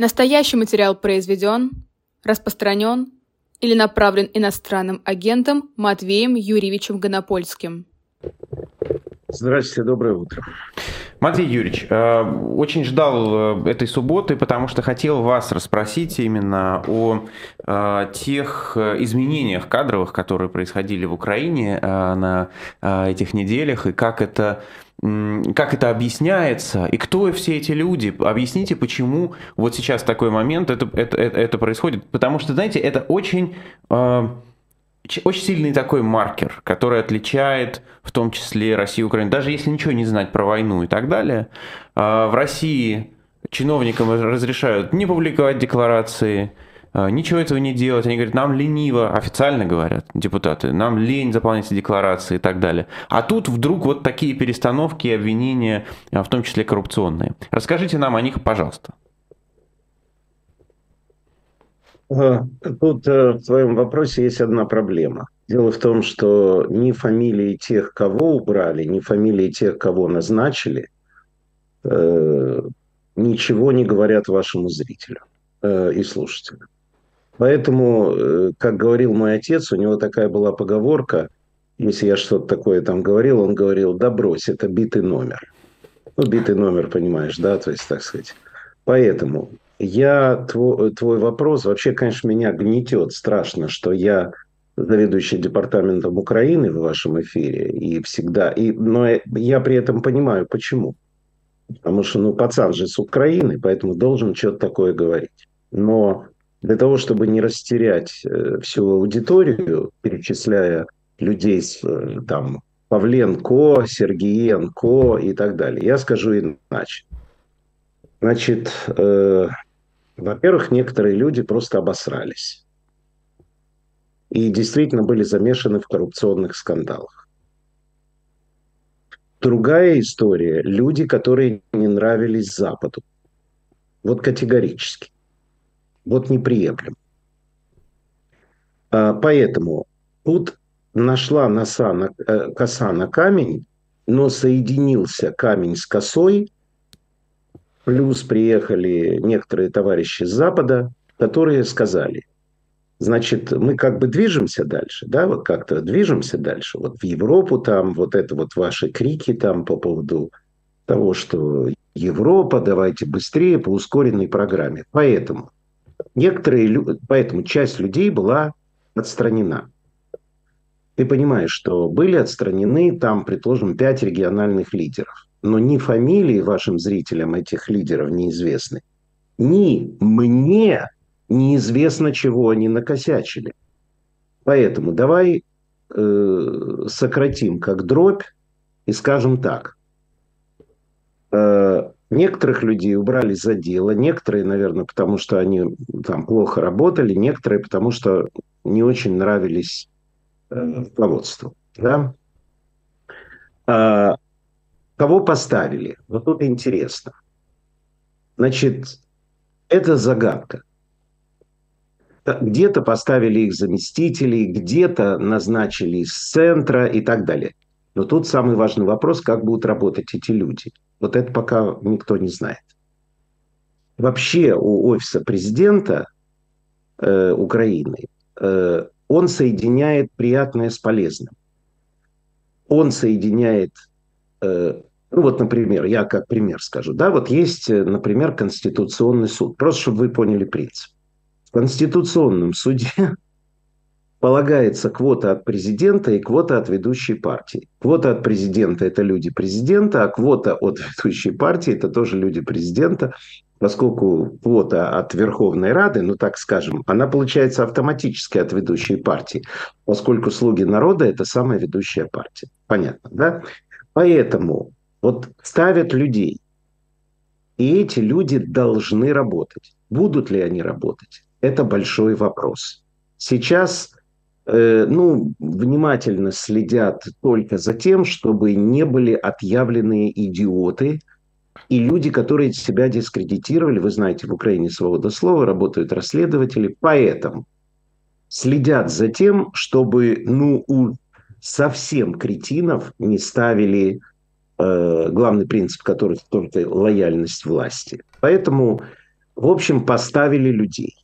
Настоящий материал произведен, распространен или направлен иностранным агентом Матвеем Юрьевичем Гонопольским. Здравствуйте, доброе утро. Матвей Юрьевич, э, очень ждал э, этой субботы, потому что хотел вас расспросить именно о э, тех изменениях кадровых, которые происходили в Украине на этих неделях, и как это как это объясняется, и кто все эти люди? Объясните, почему вот сейчас такой момент это, это, это, это происходит. Потому что, знаете, это очень, э, очень сильный такой маркер, который отличает в том числе Россию и Украину. Даже если ничего не знать про войну и так далее, э, в России чиновникам разрешают не публиковать декларации, ничего этого не делать. Они говорят, нам лениво, официально говорят депутаты, нам лень заполнять декларации и так далее. А тут вдруг вот такие перестановки и обвинения, а, в том числе коррупционные. Расскажите нам о них, пожалуйста. Тут э, в твоем вопросе есть одна проблема. Дело в том, что ни фамилии тех, кого убрали, ни фамилии тех, кого назначили, э, ничего не говорят вашему зрителю э, и слушателю. Поэтому, э, как говорил мой отец, у него такая была поговорка, если я что-то такое там говорил, он говорил, да брось, это битый номер. Ну, битый номер, понимаешь, да, то есть, так сказать. Поэтому я, твой, твой вопрос, вообще, конечно, меня гнетет страшно, что я заведующий департаментом Украины в вашем эфире, и всегда, и, но я при этом понимаю, почему. Потому что, ну, пацан же с Украины, поэтому должен что-то такое говорить. Но для того, чтобы не растерять э, всю аудиторию, перечисляя людей с э, там, Павленко, Сергеенко и так далее, я скажу иначе. Значит, э, во-первых, некоторые люди просто обосрались. И действительно были замешаны в коррупционных скандалах. Другая история – люди, которые не нравились Западу. Вот категорически вот неприемлем. А, поэтому тут нашла носа на, э, коса на камень, но соединился камень с косой, плюс приехали некоторые товарищи с Запада, которые сказали, значит, мы как бы движемся дальше, да, вот как-то движемся дальше, вот в Европу там, вот это вот ваши крики там по поводу того, что Европа, давайте быстрее по ускоренной программе. Поэтому Некоторые, поэтому часть людей была отстранена. Ты понимаешь, что были отстранены там, предположим, пять региональных лидеров. Но ни фамилии вашим зрителям этих лидеров неизвестны, ни мне неизвестно, чего они накосячили. Поэтому давай э, сократим как дробь и скажем так. Э, Некоторых людей убрали за дело, некоторые, наверное, потому что они там плохо работали, некоторые, потому что не очень нравились э, руководству. Да? А, кого поставили? Вот тут интересно. Значит, это загадка. Где-то поставили их заместителей, где-то назначили из центра и так далее. Но тут самый важный вопрос, как будут работать эти люди – вот это пока никто не знает. Вообще у офиса президента э, Украины э, он соединяет приятное с полезным. Он соединяет, э, ну вот, например, я как пример скажу, да, вот есть, э, например, Конституционный суд, просто чтобы вы поняли принцип. В Конституционном суде полагается квота от президента и квота от ведущей партии. Квота от президента – это люди президента, а квота от ведущей партии – это тоже люди президента, поскольку квота от Верховной Рады, ну так скажем, она получается автоматически от ведущей партии, поскольку «Слуги народа» – это самая ведущая партия. Понятно, да? Поэтому вот ставят людей, и эти люди должны работать. Будут ли они работать? Это большой вопрос. Сейчас ну, внимательно следят только за тем, чтобы не были отъявленные идиоты и люди, которые себя дискредитировали. Вы знаете, в Украине свобода слова, работают расследователи, поэтому следят за тем, чтобы ну, у совсем кретинов не ставили э, главный принцип которых только лояльность власти. Поэтому В общем, поставили людей.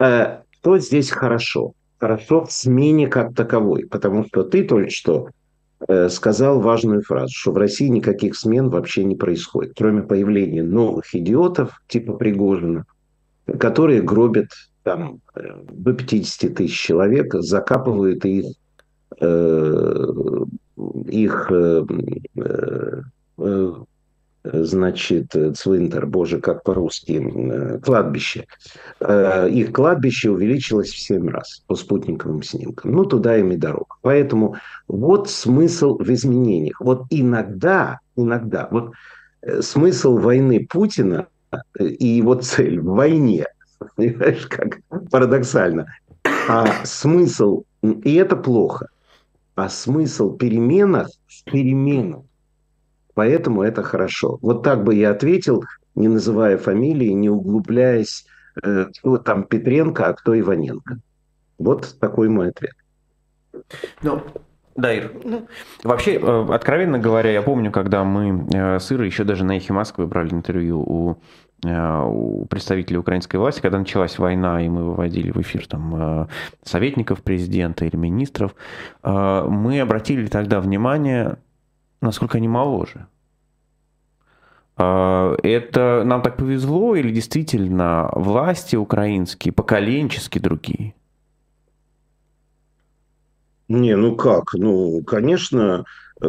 Э, что здесь хорошо? Хорошо в смене как таковой, потому что ты только что э, сказал важную фразу, что в России никаких смен вообще не происходит, кроме появления новых идиотов типа Пригожина, которые гробят там до 50 тысяч человек, закапывают их, э, их э, э, значит, цвинтар, боже, как по-русски, кладбище. Их кладбище увеличилось в 7 раз по спутниковым снимкам. Ну, туда им и дорога. Поэтому вот смысл в изменениях. Вот иногда, иногда, вот смысл войны Путина и его цель в войне Понимаешь, как парадоксально. А смысл, и это плохо, а смысл переменах в переменах. Поэтому это хорошо. Вот так бы я ответил, не называя фамилии, не углубляясь, э, кто там Петренко, а кто Иваненко. Вот такой мой ответ. Ну, да, Ир. Ну, вообще, э, откровенно говоря, я помню, когда мы э, с Ирой еще даже на «Эхе Москвы» брали интервью у у представителей украинской власти, когда началась война, и мы выводили в эфир там советников президента или министров, мы обратили тогда внимание, насколько они моложе. Это нам так повезло или действительно власти украинские, поколенчески другие? Не, ну как? Ну, конечно,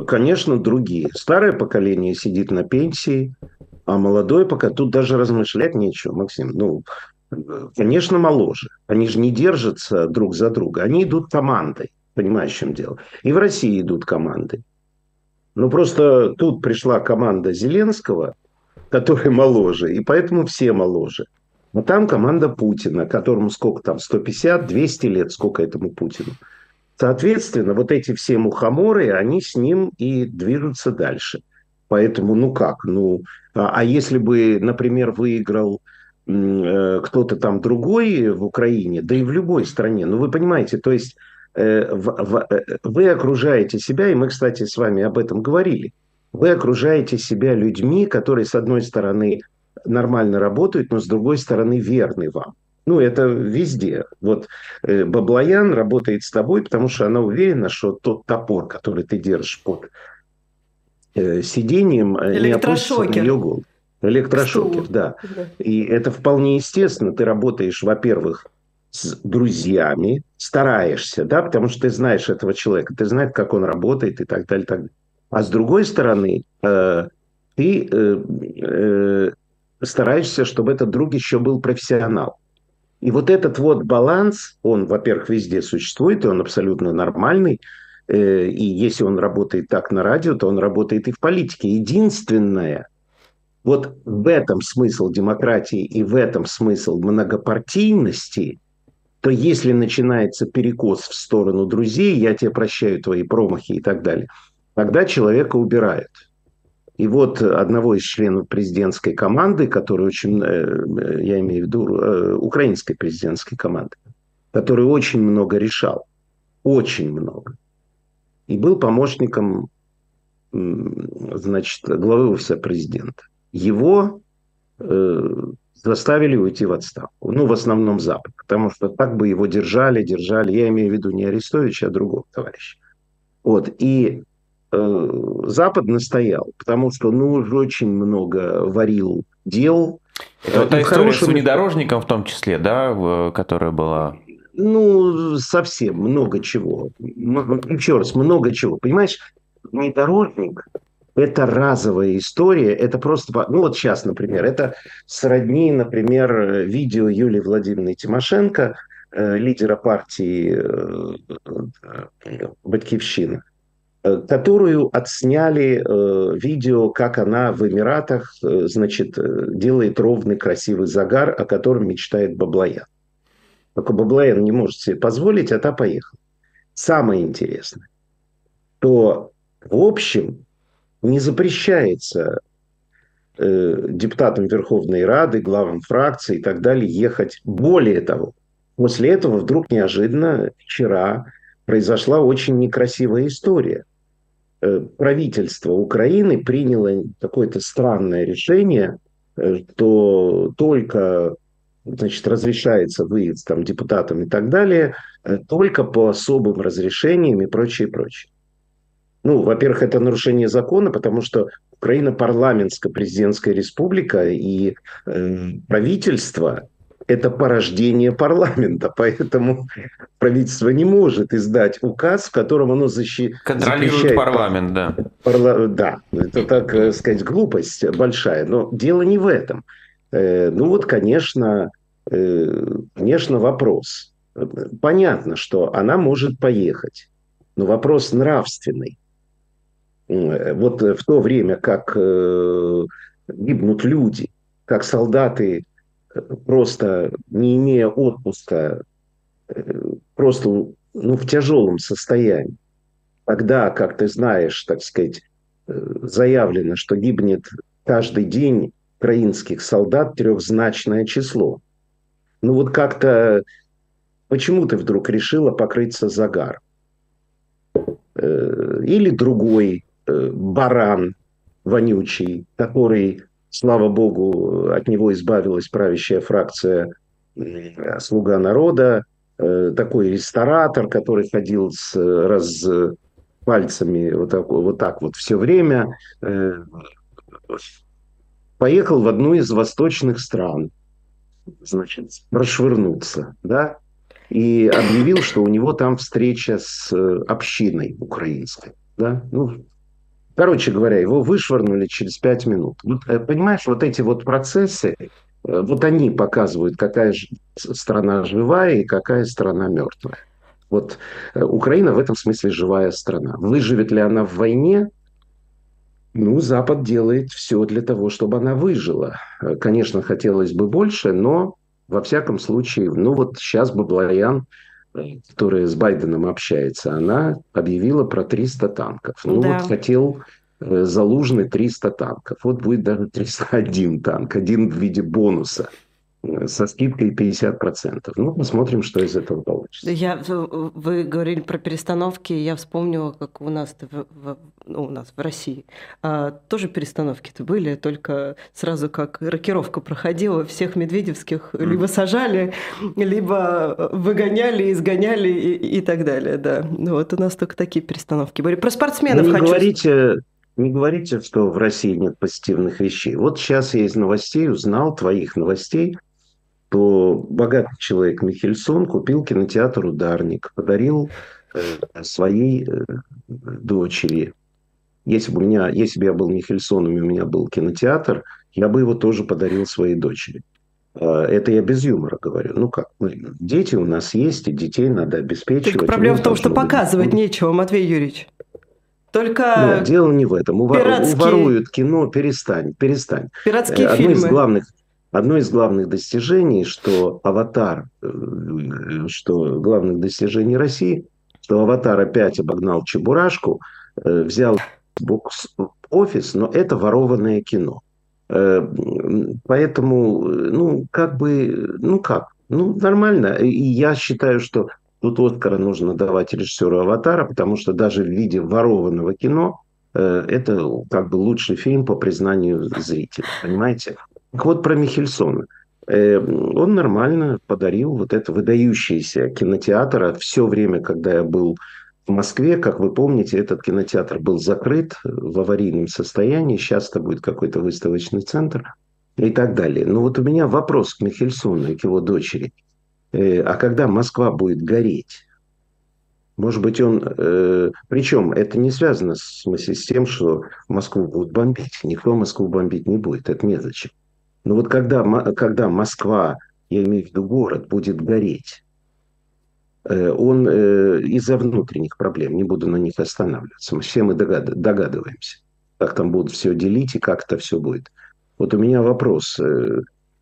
конечно, другие. Старое поколение сидит на пенсии, а молодой пока тут даже размышлять нечего, Максим. Ну, конечно, моложе. Они же не держатся друг за друга. Они идут командой. Понимаешь, в чем дело? И в России идут команды. Ну, просто тут пришла команда Зеленского, который моложе, и поэтому все моложе. Но там команда Путина, которому сколько там, 150, 200 лет, сколько этому Путину. Соответственно, вот эти все мухоморы, они с ним и движутся дальше. Поэтому, ну как, ну, а, а если бы, например, выиграл э, кто-то там другой в Украине, да и в любой стране, ну вы понимаете, то есть вы окружаете себя, и мы, кстати, с вами об этом говорили, вы окружаете себя людьми, которые, с одной стороны, нормально работают, но с другой стороны, верны вам. Ну, это везде. Вот э, Баблоян работает с тобой, потому что она уверена, что тот топор, который ты держишь под Э, сидением э, не опустится на ее голову. Электрошокер, да. да. И это вполне естественно. Ты работаешь, во-первых, с друзьями, стараешься, да, потому что ты знаешь этого человека, ты знаешь, как он работает и так далее, так далее. А с другой стороны, э, ты э, э, стараешься, чтобы этот друг еще был профессионал. И вот этот вот баланс, он, во-первых, везде существует, и он абсолютно нормальный. Э, и если он работает так на радио, то он работает и в политике. Единственное, вот в этом смысл демократии и в этом смысл многопартийности, то если начинается перекос в сторону друзей, я тебе прощаю твои промахи и так далее, тогда человека убирают. И вот одного из членов президентской команды, который очень, э, я имею в виду, э, украинской президентской команды, который очень много решал, очень много – и был помощником значит, главы офиса президента. Его э, заставили уйти в отставку. Ну, в основном Запад. Потому что так бы его держали, держали. Я имею в виду не Арестовича, а другого товарища. Вот. И э, Запад настоял, потому что ну, уже очень много варил дел. Это вот та история хорошем... с внедорожником в том числе, да, которая была... Ну, совсем много чего. Еще раз, много чего. Понимаешь, внедорожник – это разовая история. Это просто... Ну, вот сейчас, например, это сродни, например, видео Юлии Владимировны Тимошенко, э, лидера партии э, «Батькивщина», э, которую отсняли видео, как она в Эмиратах, значит, делает ровный красивый загар, о котором мечтает Баблоян. Только Баблоян не может себе позволить, а та поехал. Самое интересное, то в общем не запрещается э, депутатам Верховной Рады, главам фракции и так далее ехать. Более того, после этого вдруг неожиданно вчера произошла очень некрасивая история. Э, правительство Украины приняло какое-то странное решение то только значит, разрешается выезд там, депутатам и так далее, только по особым разрешениям и прочее, прочее. Ну, во-первых, это нарушение закона, потому что Украина парламентско-президентская республика, и э, правительство – это порождение парламента, поэтому правительство не может издать указ, в котором оно защи... Контролирует парламент, да. Парла... Да, это, так э, сказать, глупость большая, но дело не в этом. Э, ну вот, конечно, э, конечно, вопрос. Понятно, что она может поехать, но вопрос нравственный. Э, вот в то время, как э, гибнут люди, как солдаты э, просто не имея отпуска, просто ну, в тяжелом состоянии. Тогда, как ты знаешь, так сказать, заявлено, что гибнет каждый день украинских солдат трехзначное число. Ну вот как-то почему ты вдруг решила покрыться загаром? Или другой Э, баран вонючий, который, слава богу, от него избавилась правящая фракция «Слуга народа», э, такой ресторатор, который ходил с раз пальцами вот так вот, так вот все время, э, поехал в одну из восточных стран, значит, прошвырнуться, да, и объявил, что у него там встреча с общиной украинской, да, ну, Короче говоря, его вышвырнули через пять минут. Э, понимаешь, вот эти вот процессы, э, вот они показывают, какая страна живая и какая страна мертвая. Вот э, Украина в этом смысле живая страна. Выживет ли она в войне? Ну, Запад делает все для того, чтобы она выжила. Конечно, хотелось бы больше, но во всяком случае, ну вот сейчас Баблоян которая с Байденом общается, она объявила про 300 танков. Ну да. вот хотел э, Залужный 300 танков. Вот будет даже 301 танк, один в виде бонуса со скидкой 50%. Ну, посмотрим, что из этого получится. Я, вы говорили про перестановки, я вспомнила, как у нас, в, в, ну, у нас в России а, тоже перестановки-то были, только сразу как рокировка проходила, всех медведевских mm. либо сажали, либо выгоняли, изгоняли и, и так далее, да. Ну, вот у нас только такие перестановки были. Про спортсменов ну, не хочу... Говорите, не говорите, что в России нет позитивных вещей. Вот сейчас я из новостей узнал, твоих новостей, то богатый человек Михельсон купил кинотеатр «Ударник», подарил э, своей э, дочери. Если бы, у меня, если бы я был Михельсоном и у меня был кинотеатр, я бы его тоже подарил своей дочери. Э, это я без юмора говорю. Ну как, дети у нас есть, и детей надо обеспечивать. Только проблема в том, что показывать быть... нечего, Матвей Юрьевич. Только ну, дело не в этом. Пиратские... Уворуют кино, перестань, перестань. Пиратские Одно фильмы. из главных Одно из главных достижений, что «Аватар», э, что главных достижений России, что «Аватар» опять обогнал «Чебурашку», э, взял бокс-офис, но это ворованное кино. Э, поэтому, ну, как бы, ну как, ну, нормально. И я считаю, что тут Оскара нужно давать режиссеру «Аватара», потому что даже в виде ворованного кино это как бы лучший фильм по признанию зрителя, понимаете? Так вот про Михельсона. Э, он нормально подарил вот это выдающийся кинотеатр. Все время, когда я был в Москве, как вы помните, этот кинотеатр был закрыт в аварийном состоянии. Сейчас это будет какой-то выставочный центр и так далее. Но вот у меня вопрос к Михельсону и к его дочери. Э, а когда Москва будет гореть? Может быть, он... Э, причем это не связано смысле с тем, что Москву будут бомбить. Никто Москву бомбить не будет. Это незачем. Но вот когда, когда Москва, я имею в виду город, будет гореть, э, он э, из-за внутренних проблем, не буду на них останавливаться, мы все мы догадываемся, как там будут все делить и как это все будет. Вот у меня вопрос, э,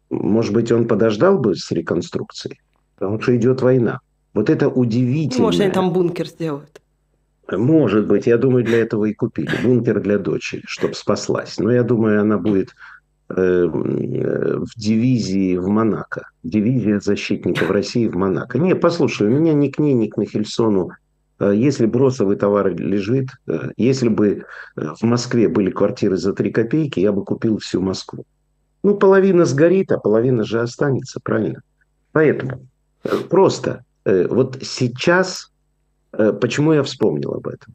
может быть, он подождал бы с реконструкцией? Потому что идет война. Вот это удивительно. Может, они там бункер сделают. Может быть, я думаю, для этого и купили. Бункер для дочери, чтобы спаслась. Но я думаю, она будет в дивизии в Монако. Дивизия защитников России в Монако. Не, послушай, у меня ни к ней, ни к Михельсону э, если бросовый товар лежит, э, если бы в Москве были квартиры за 3 копейки, я бы купил всю Москву. Ну, половина сгорит, а половина же останется, правильно? Поэтому э, просто э, вот сейчас, э, почему я вспомнил об этом?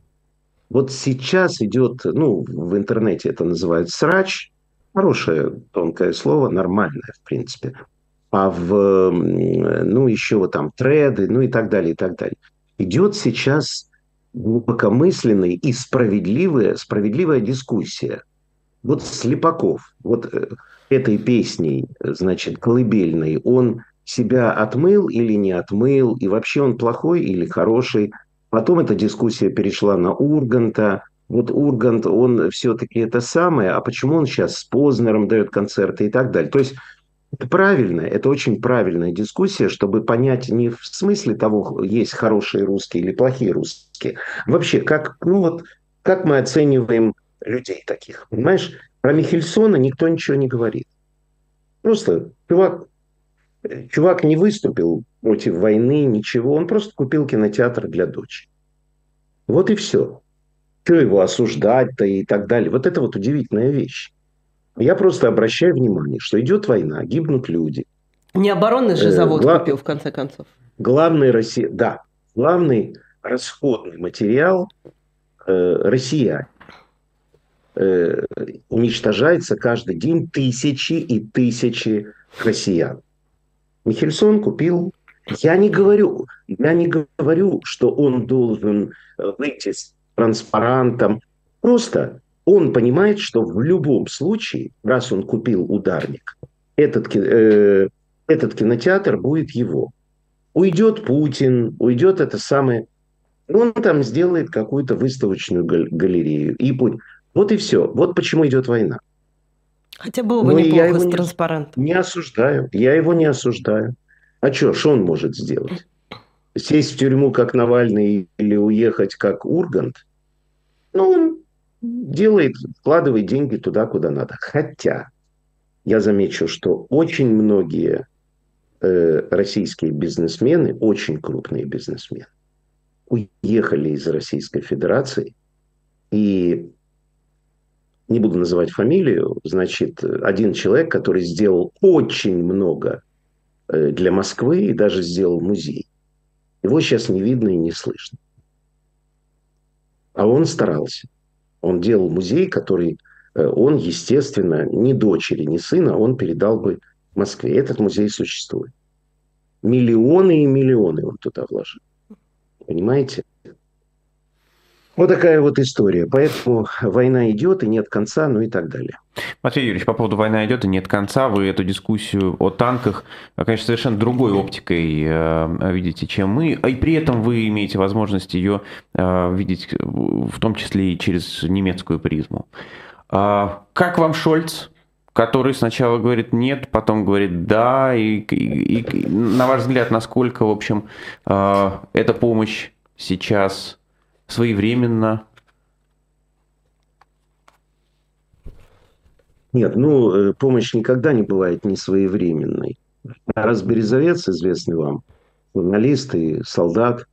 Вот сейчас идет, ну, в интернете это называют срач, хорошее тонкое слово, нормальное, в принципе. А в, ну, еще вот там треды, ну и так далее, и так далее. Идет сейчас глубокомысленная и справедливая, справедливая дискуссия. Вот Слепаков, вот этой песней, значит, колыбельной, он себя отмыл или не отмыл, и вообще он плохой или хороший. Потом эта дискуссия перешла на Урганта. Вот Ургант, он все-таки это самое, а почему он сейчас с Познером дает концерты и так далее. То есть это правильно, это очень правильная дискуссия, чтобы понять не в смысле того, есть хорошие русские или плохие русские. Вообще, как, ну вот, как мы оцениваем людей таких, понимаешь? Про Михельсона никто ничего не говорит. Просто чувак, чувак не выступил против войны, ничего. Он просто купил кинотеатр для дочери. Вот и все. Что его осуждать-то и так далее. Вот это вот удивительная вещь. Я просто обращаю внимание, что идет война, гибнут люди. Не оборонный же э, завод Гла... купил, в конце концов. Главный Россия, да, главный расходный материал э, россияне. Э, уничтожается каждый день тысячи и тысячи россиян. Михельсон купил. Я не говорю, я не говорю, что он должен э, выйти с транспарантом. Просто он понимает, что в любом случае, раз он купил ударник, этот, э, этот кинотеатр будет его. Уйдет Путин, уйдет это самое... Он там сделает какую-то выставочную галерею. И. Вот и все. Вот почему идет война. Хотя было бы Но неплохо я его с транспарентом. Не, не осуждаю. Я его не осуждаю. А что, что он может сделать? Сесть в тюрьму, как Навальный, или уехать, как Ургант? Ну, он делает, вкладывает деньги туда, куда надо. Хотя я замечу, что очень многие э, российские бизнесмены, очень крупные бизнесмены, уехали из Российской Федерации и не буду называть фамилию, значит, один человек, который сделал очень много э, для Москвы и даже сделал музей. Его сейчас не видно и не слышно. А он старался. Он делал музей, который э, он, естественно, ни дочери, ни сына он передал бы Москве. Этот музей существует. Миллионы и миллионы он туда вложил. Понимаете? Вот такая вот история. Поэтому война идет, и нет конца, ну и так далее. Матвей Юрьевич, по поводу «Война идет и нет конца», вы эту дискуссию о танках, э, конечно, совершенно другой оптикой э, видите, чем мы, и при этом вы имеете возможность ее э, видеть в том числе и через немецкую призму. А как вам Шольц? который сначала говорит нет, потом говорит да, и, и, и на ваш взгляд, насколько, в общем, эта помощь сейчас своевременно? Нет, ну, э, помощь никогда не бывает не своевременной. Раз Березовец, известный вам, журналист и солдат,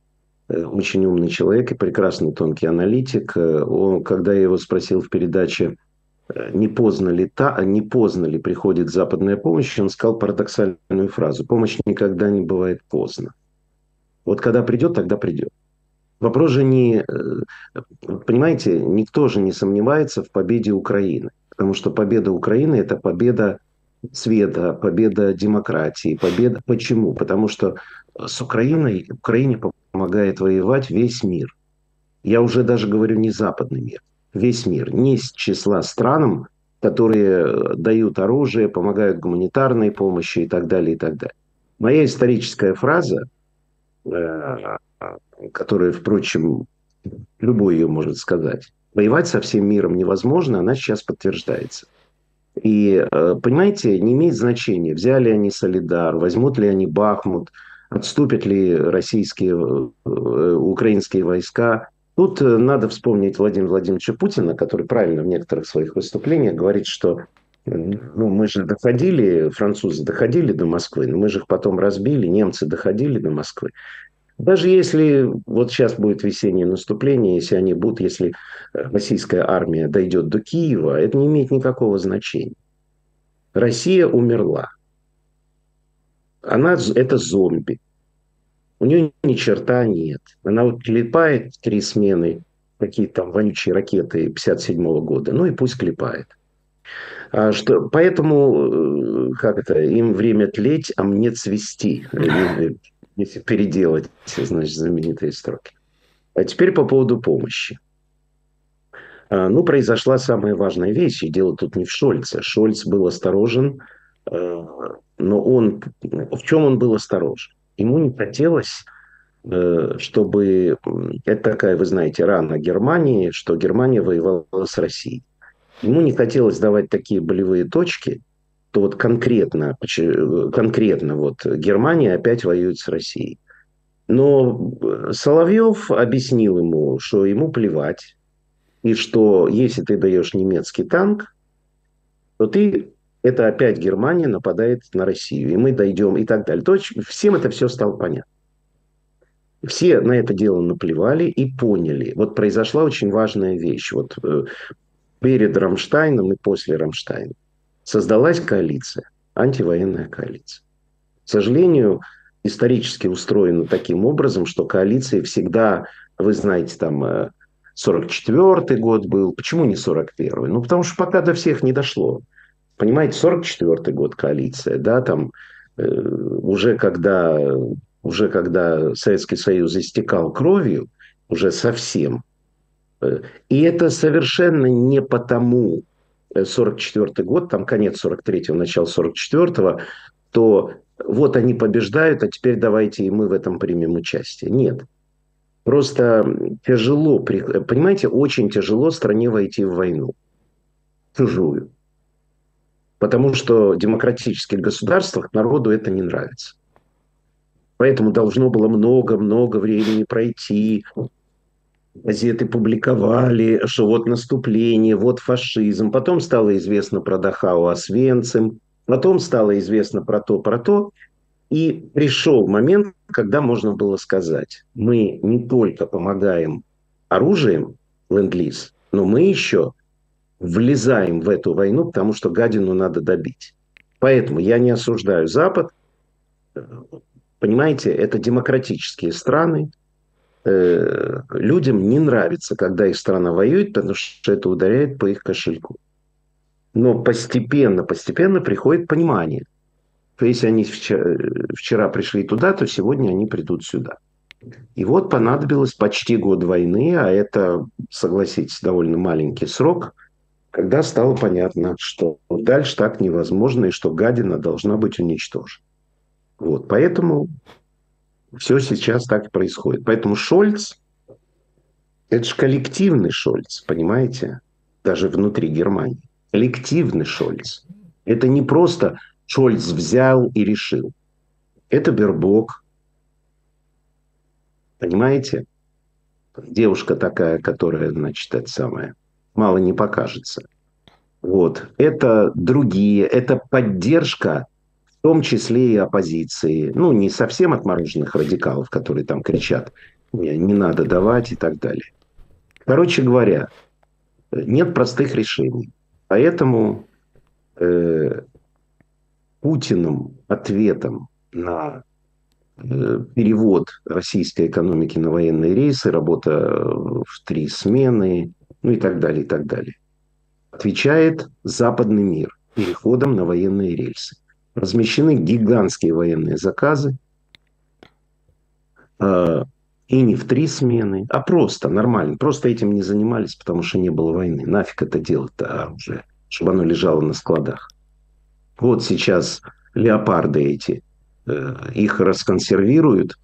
э, очень умный человек и прекрасный тонкий аналитик, э, он, когда я его спросил в передаче, не поздно ли, та, не поздно ли приходит западная помощь, он сказал парадоксальную фразу. Помощь никогда не бывает поздно. Вот когда придет, тогда придет. Вопрос же не... Э, понимаете, никто же не сомневается в победе Украины. Потому что победа Украины – это победа света, победа демократии, победа... Почему? Потому что с Украиной, Украине помогает воевать весь мир. Я уже даже говорю не западный мир, весь мир. Не из числа странам, которые дают оружие, помогают гуманитарной помощи и так далее, и так далее. Моя историческая фраза э, которая, впрочем, любой ее может сказать. Воевать со всем миром невозможно, она сейчас подтверждается. И, э, понимаете, не имеет значения, взяли они Солидар, возьмут ли они Бахмут, отступят ли российские, э, украинские войска. Тут э, надо вспомнить Владимира Владимировича Путина, который правильно в некоторых своих выступлениях говорит, что ну, мы же доходили, французы доходили до Москвы, но мы же их потом разбили, немцы доходили до Москвы. Даже если вот сейчас будет весеннее наступление, если они будут, если э, российская армия дойдет до Киева, это не имеет никакого значения. Россия умерла. Она это зомби. У нее ни черта нет. Она вот клепает три смены, какие-то там вонючие ракеты 57 -го года. Ну и пусть клепает. А что, поэтому, э, как это, им время тлеть, а мне цвести, если переделать, значит, знаменитые строки. А теперь по поводу помощи. А, ну, произошла самая важная вещь, и дело тут не в Шольце. Шольц был осторожен, э, но он... В чем он был осторожен? Ему не хотелось, чтобы... Это такая, вы знаете, рана Германии, что Германия воевала с Россией ему не хотелось давать такие болевые точки, то вот конкретно, конкретно вот Германия опять воюет с Россией. Но Соловьев объяснил ему, что ему плевать, и что если ты даешь немецкий танк, то ты это опять Германия нападает на Россию, и мы дойдем и так далее. То есть всем это все стало понятно. Все на это дело наплевали и поняли. Вот произошла очень важная вещь. Вот э, перед Рамштайном и после Рамштайна создалась коалиция, антивоенная коалиция. К сожалению, исторически устроена таким образом, что коалиции всегда, вы знаете, там 44 э, год был, почему не 41 Ну, потому что пока до всех не дошло. Понимаете, 44 год коалиция, да, там э, уже когда, уже когда Советский Союз истекал кровью, уже совсем, и это совершенно не потому, 44 э, год, там конец 43-го, начало 44-го, то вот они побеждают, а теперь давайте и мы в этом примем участие. Нет. Просто тяжело, понимаете, очень тяжело стране войти в войну. Чужую. Потому что в демократических государствах народу это не нравится. Поэтому должно было много-много времени пройти, газеты публиковали, что вот наступление, вот фашизм. Потом стало известно про Дахау Освенцим, потом стало известно про то, про то. И пришел момент, когда можно было сказать, мы не только помогаем оружием, ленд-лиз, но мы еще влезаем в эту войну, потому что гадину надо добить. Поэтому я не осуждаю Запад. Понимаете, это демократические страны, Э, людям не нравится, когда их страна воюет, потому что это ударяет по их кошельку. Но постепенно, постепенно приходит понимание, что если они вчера, вчера пришли туда, то сегодня они придут сюда. И вот понадобилось почти год войны, а это, согласитесь, довольно маленький срок, когда стало понятно, что дальше так невозможно, и что гадина должна быть уничтожена. Вот, поэтому все сейчас так и происходит. Поэтому Шольц, это же коллективный Шольц, понимаете? Даже внутри Германии. Коллективный Шольц. Это не просто Шольц взял и решил. Это Бербок. Понимаете? Девушка такая, которая, значит, это самое, мало не покажется. Вот. Это другие, это поддержка в том числе и оппозиции, ну, не совсем отмороженных радикалов, которые там кричат, не, надо давать и так далее. Короче говоря, нет простых решений. Поэтому э, Путиным ответом на э, перевод российской экономики на военные рейсы, работа в три смены, ну и так далее, и так далее, отвечает западный мир переходом на военные рельсы размещены гигантские военные заказы, э, и не в три смены, а просто нормально. Просто этим не занимались, потому что не было войны. Нафиг это делать-то оружие, чтобы оно лежало на складах. Вот сейчас леопарды эти, э, их расконсервируют,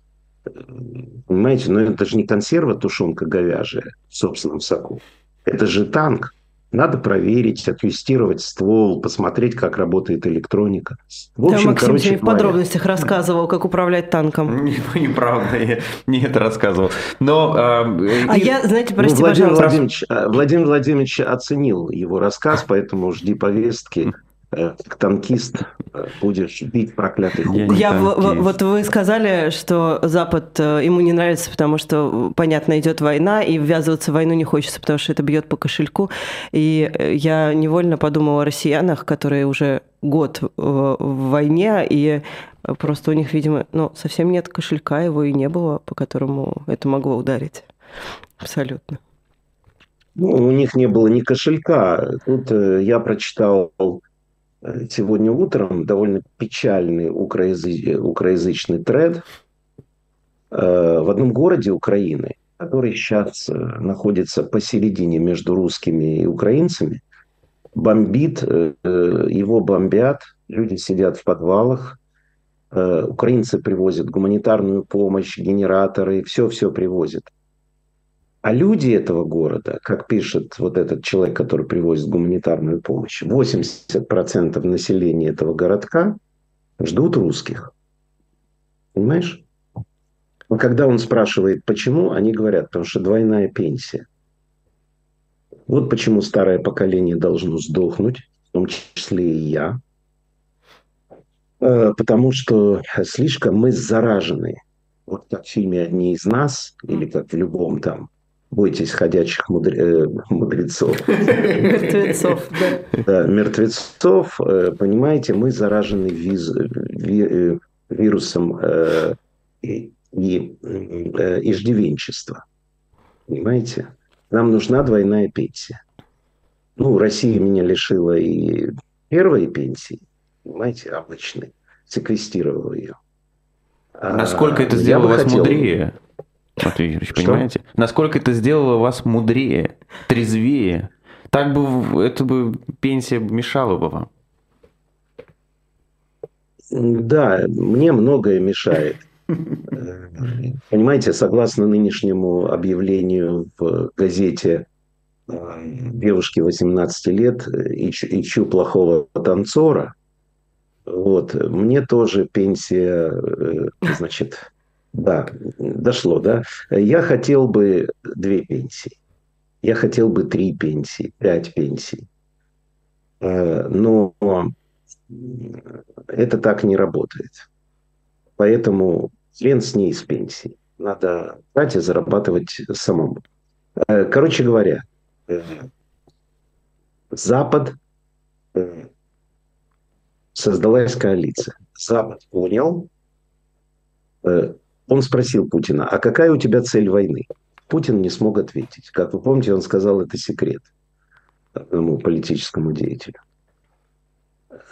понимаете, но это же не консерва тушенка говяжья в собственном соку. Это же танк, надо проверить, оттестировать ствол, посмотреть, как работает электроника. В общем, да, Максим короче говоря... в подробностях рассказывал, как управлять танком. Не, неправда, я не это рассказывал. Но, э, а и... я, знаете, прости, ну, Владимир Владимирович, э, Владимир Владимирович оценил его рассказ, поэтому жди повестки. Э, как танкист э, будешь бить проклятых Я, я вот вы сказали, что Запад э, ему не нравится, потому что, понятно, идет война, и ввязываться в войну не хочется, потому что это бьет по кошельку. И я невольно подумала о россиянах, которые уже год в войне, и просто у них, видимо, ну, совсем нет кошелька, его и не было, по которому это могло ударить. Абсолютно. Ну, у них не было ни кошелька. Тут я прочитал сегодня утром довольно печальный украязы... украязычный тред э, в одном городе Украины, который сейчас э, находится посередине между русскими и украинцами, бомбит, э, его бомбят, люди сидят в подвалах, украинцы привозят гуманитарную помощь, генераторы, все-все привозят. А люди этого города, как пишет вот этот человек, который привозит гуманитарную помощь, 80% населения этого городка ждут русских. Понимаешь? Когда он спрашивает, почему, они говорят, потому что двойная пенсия. Вот почему старое поколение должно сдохнуть, в том числе и я. Э, потому что слишком мы заражены. Вот как в фильме «Одни из нас» или как в любом там бойтесь ходячих мудре... Э, мудрецов. Мертвецов, да. Да, мертвецов. Э, понимаете, мы заражены виз... ви... Э, вирусом и, и иждивенчества. Понимаете? Нам нужна двойная пенсия. Ну, Россия меня лишила и первой пенсии, понимаете, обычной, секвестировала ее. Насколько а, это сделало вас хотел... мудрее? Матвей Юрьевич, Что? понимаете? Насколько это сделало вас мудрее, трезвее? Так бы это бы пенсия мешала бы вам. Да, мне многое мешает. Понимаете, согласно нынешнему объявлению в газете девушки 18 лет ищу плохого танцора, вот, мне тоже пенсия, э, значит, да, дошло, да. Я хотел бы две пенсии. Я хотел бы три пенсии, пять пенсий. Э, но это так не работает. Поэтому хрен с ней с пенсией. Надо брать и зарабатывать самому. Э, короче говоря, э, Запад создалась коалиция. Запад понял, он спросил Путина, а какая у тебя цель войны? Путин не смог ответить. Как вы помните, он сказал, это секрет одному политическому деятелю.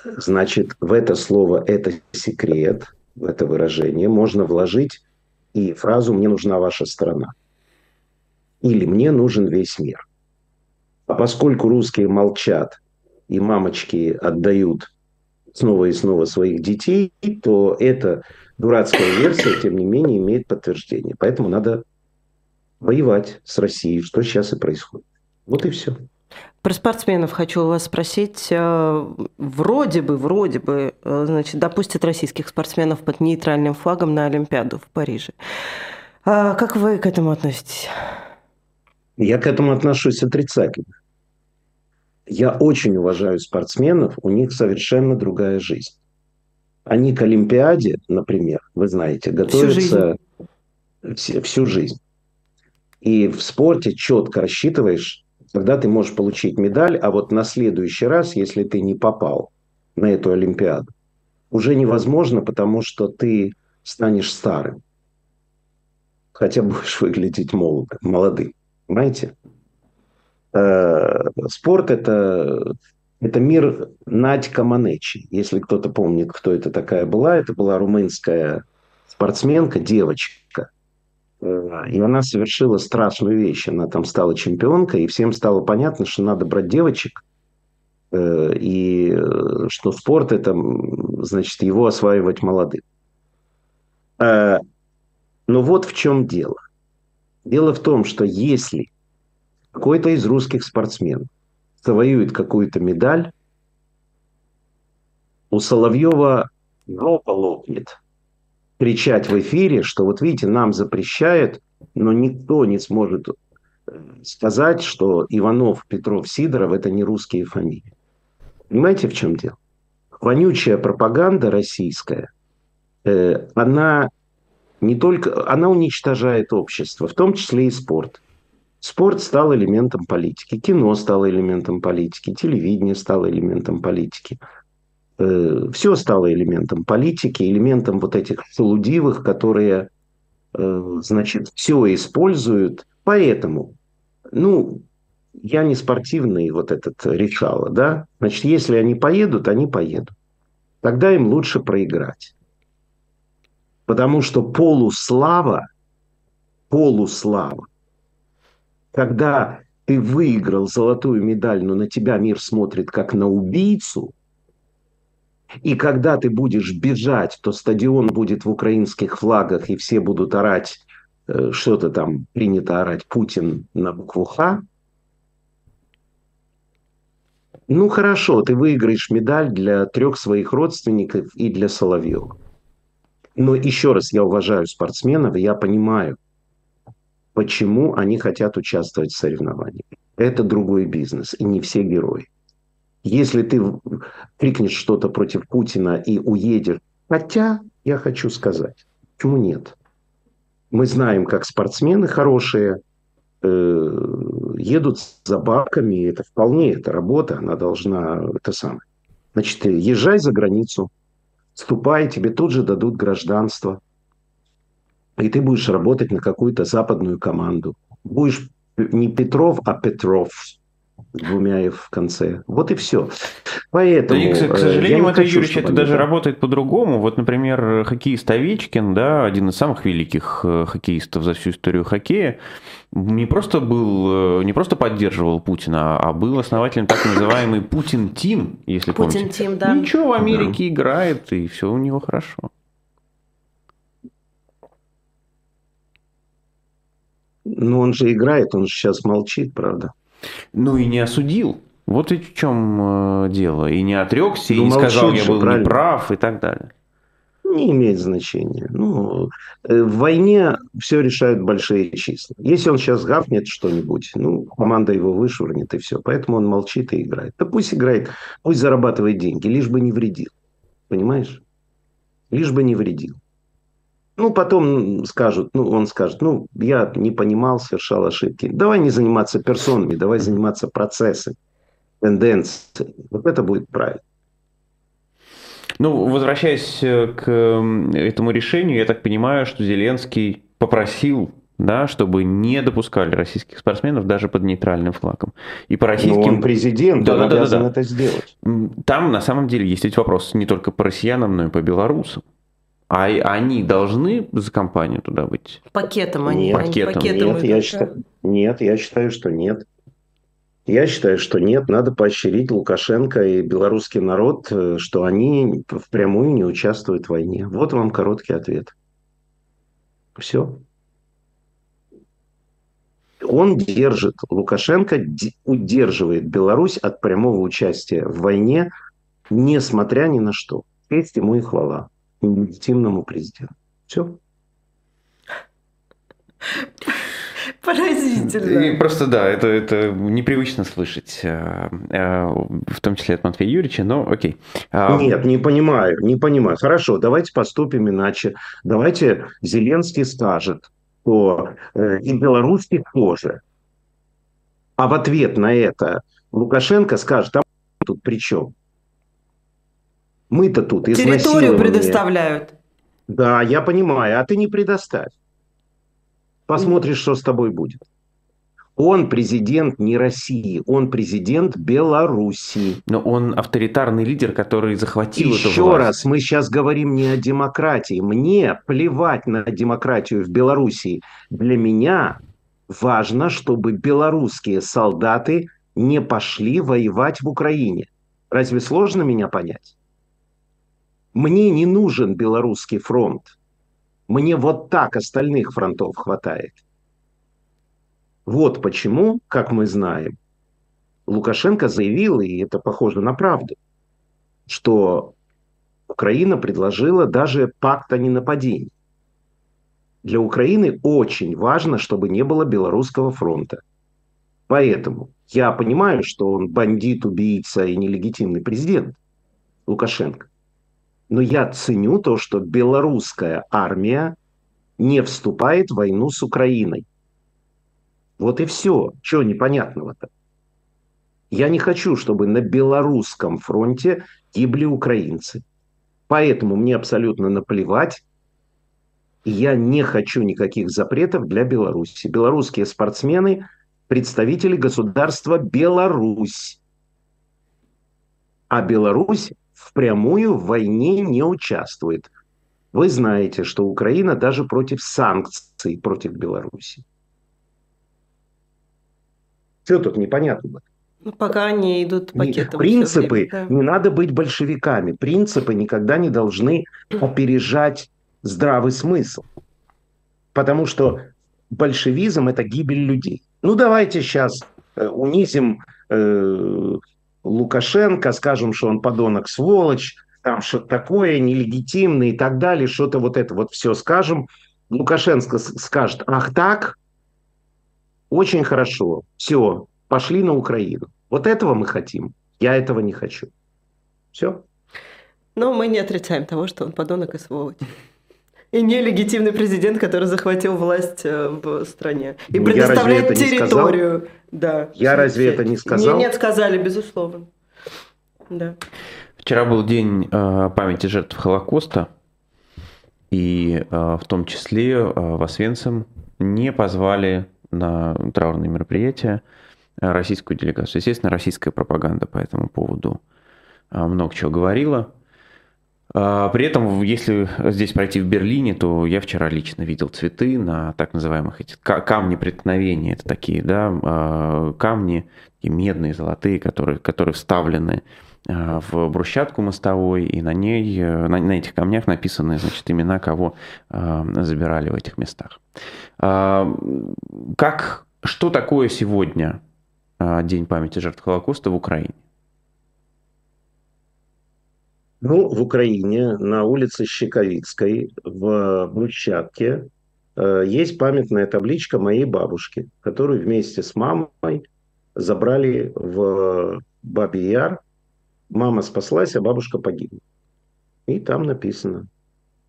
Значит, в это слово «это секрет», в это выражение можно вложить и фразу «мне нужна ваша страна» или «мне нужен весь мир». А поскольку русские молчат и мамочки отдают снова и снова своих детей, то это дурацкая версия, тем не менее, имеет подтверждение. Поэтому надо воевать с Россией, что сейчас и происходит. Вот и все. Про спортсменов хочу вас спросить. Э, вроде бы, вроде бы, э, значит, допустят российских спортсменов под нейтральным флагом на Олимпиаду в Париже. А как вы к этому относитесь? Я к этому отношусь отрицательно. Я очень уважаю спортсменов, у них совершенно другая жизнь. Они к Олимпиаде, например, вы знаете, готовятся всю жизнь. Всю жизнь. И в спорте четко рассчитываешь, когда ты можешь получить медаль, а вот на следующий раз, если ты не попал на эту Олимпиаду, уже невозможно, потому что ты станешь старым. Хотя будешь выглядеть молодым, молодым. Понимаете? Э, спорт – это это мир Надька Манечи. Если кто-то помнит, кто это такая была, это была румынская спортсменка, девочка. Э, и она совершила страшную вещь. Она там стала чемпионкой, и всем стало понятно, что надо брать девочек, э, и э, что спорт – это, значит, его осваивать молодым. Но вот в чем дело. Дело в том, что если какой-то из русских спортсменов завоюет какую-то медаль, у Соловьева жопа лопнет. Кричать в эфире, что вот видите, нам запрещают, но никто не сможет э, сказать, что Иванов, Петров, Сидоров – это не русские фамилии. Понимаете, в чем дело? вонючая пропаганда российская, э, она не только, она уничтожает общество, в том числе и спорт. Спорт стал элементом политики, кино стало элементом политики, телевидение стало элементом политики. Э, Все стало элементом политики, элементом вот этих шелудивых, которые, э, значит, все используют. Поэтому, ну, я не спортивный вот этот решала, да? Значит, если они поедут, они поедут. Тогда им лучше проиграть. Потому что полуслава, полуслава, когда ты выиграл золотую медаль, но на тебя мир смотрит как на убийцу, и когда ты будешь бежать, то стадион будет в украинских флагах, и все будут орать, э, что-то там принято орать, Путин на букву Х. Ну хорошо, ты выиграешь медаль для трех своих родственников и для Соловьева. Но еще раз, я уважаю спортсменов, я понимаю, почему они хотят участвовать в соревнованиях. Это другой бизнес, и не все герои. Если ты крикнешь что-то против Путина и уедешь, хотя я хочу сказать, почему нет? Мы знаем, как спортсмены хорошие э, едут за баками, это вполне, это работа, она должна, это самое. Значит, езжай за границу, ступай, тебе тут же дадут гражданство, и ты будешь работать на какую-то западную команду. Будешь не Петров, а Петров с двумя «и» в конце. Вот и все. Поэтому, да, и, к, к э, сожалению, Матвей хочу, Юрьевич, это даже работает по-другому. Вот, например, хоккеист Овечкин, да, один из самых великих э, хоккеистов за всю историю хоккея, не просто был, э, не просто поддерживал Путина, а был основателем так называемый Путин-тим, если Путин помните. Тим, да. Ничего, в Америке да. играет, и все у него хорошо. Ну, он же играет, он же сейчас молчит, правда. Ну и не осудил. Вот и в чем э, дело. И не отрекся, ну, и не сказал, я был правильно. неправ и так далее. Не имеет значения. Ну, э, в войне все решают большие числа. Если он сейчас гавнет что-нибудь, ну, команда его вышвырнет и все. Поэтому он молчит и играет. Да пусть играет, пусть зарабатывает деньги, лишь бы не вредил. Понимаешь? Лишь бы не вредил. Ну, потом скажут, ну, он скажет, ну, я не понимал, совершал ошибки. Давай не заниматься персонами, давай заниматься процессами, тенденциями. Вот это будет правильно. Ну, возвращаясь э, к этому решению, я так понимаю, что Зеленский попросил да, чтобы не допускали российских спортсменов даже под нейтральным флагом. И по российским... Но он президент, да, он да, обязан да, да. это сделать. Там на самом деле есть ведь вопрос не только по россиянам, но и по белорусам. А они должны за компанию туда быть? Пакетом они. Нет, пакетом. пакетом нет, я считаю, нет, я считаю, что нет. Я считаю, что нет. Надо поощрить Лукашенко и белорусский народ, э, что они впрямую не участвуют в войне. Вот вам короткий ответ. Все. Он держит, Лукашенко удерживает Беларусь от прямого участия в войне, несмотря ни на что. Честь ему и хвала легитимному президенту. Все. Поразительно. И просто да, это, это непривычно слышать, э, э, в том числе от Матвея Юрьевича, но окей. А, Нет, не понимаю, не понимаю. Хорошо, давайте поступим иначе. Давайте Зеленский скажет, что э, и белорусский тоже. А в ответ на это Лукашенко скажет, а тут при чем? Мы-то тут Территорию предоставляют. Да, я понимаю, а ты не предоставь. Посмотришь, что с тобой будет. Он президент не России, он президент Беларуси. Но он авторитарный лидер, который захватил Еще эту власть. раз, мы сейчас говорим не о демократии. Мне плевать на демократию в Беларуси. Для меня важно, чтобы белорусские солдаты не пошли воевать в Украине. Разве сложно меня понять? Мне не нужен белорусский фронт. Мне вот так остальных фронтов хватает. Вот почему, как мы знаем, Лукашенко заявил, и это похоже на правду, что Украина предложила даже пакт о ненападении. Для Украины очень важно, чтобы не было Белорусского фронта. Поэтому я понимаю, что он бандит, убийца и нелегитимный президент. Лукашенко. Но я ценю то, что белорусская армия не вступает в войну с Украиной. Вот и все. Чего непонятного-то? Я не хочу, чтобы на белорусском фронте гибли украинцы. Поэтому мне абсолютно наплевать. Я не хочу никаких запретов для Беларуси. Белорусские спортсмены – представители государства Беларусь. А Беларусь впрямую в войне не участвует. Вы знаете, что Украина даже против санкций против Беларуси. Все тут непонятно. Ну, пока они идут пакетом. Принципы, время, да. не надо быть большевиками. Принципы никогда не должны опережать здравый смысл. Потому что большевизм – это гибель людей. Ну, давайте сейчас э, унизим э, Лукашенко, скажем, что он подонок, сволочь, там что-то такое, нелегитимный и так далее, что-то вот это вот все скажем. Лукашенко скажет, ах так, очень хорошо, все, пошли на Украину. Вот этого мы хотим. Я этого не хочу. Все. Но мы не отрицаем того, что он подонок и сволочь. И нелегитимный президент, который захватил власть э, в стране. И ну, предоставляет территорию. Да. Я разве это не сказал? Нет, нет, сказали, безусловно. Да. Вчера был день э, памяти жертв Холокоста. И э, в том числе э, в Освенцим не позвали на траурные мероприятия российскую делегацию. Естественно, российская пропаганда по этому поводу много чего говорила. А, при этом, если здесь пройти в Берлине, то я вчера лично видел цветы на так называемых эти камни преткновения. Это такие, да, а, камни такие медные, золотые, которые, которые вставлены в брусчатку мостовой, и на ней, на, на этих камнях написаны, значит, имена, кого забирали в этих местах. Как, что такое сегодня а, День памяти жертв Холокоста в Украине? Ну, в Украине на улице Щековицкой в Брусчатке э, есть памятная табличка моей бабушки, которую вместе с мамой забрали в Бабий Яр. Мама спаслась, а бабушка погибла. И там написано